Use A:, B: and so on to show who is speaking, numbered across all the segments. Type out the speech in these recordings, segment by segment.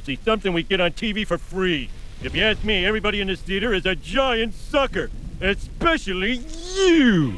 A: see something we get on TV for free. If you ask me, everybody in this theater is a giant sucker, especially you.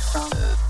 B: song.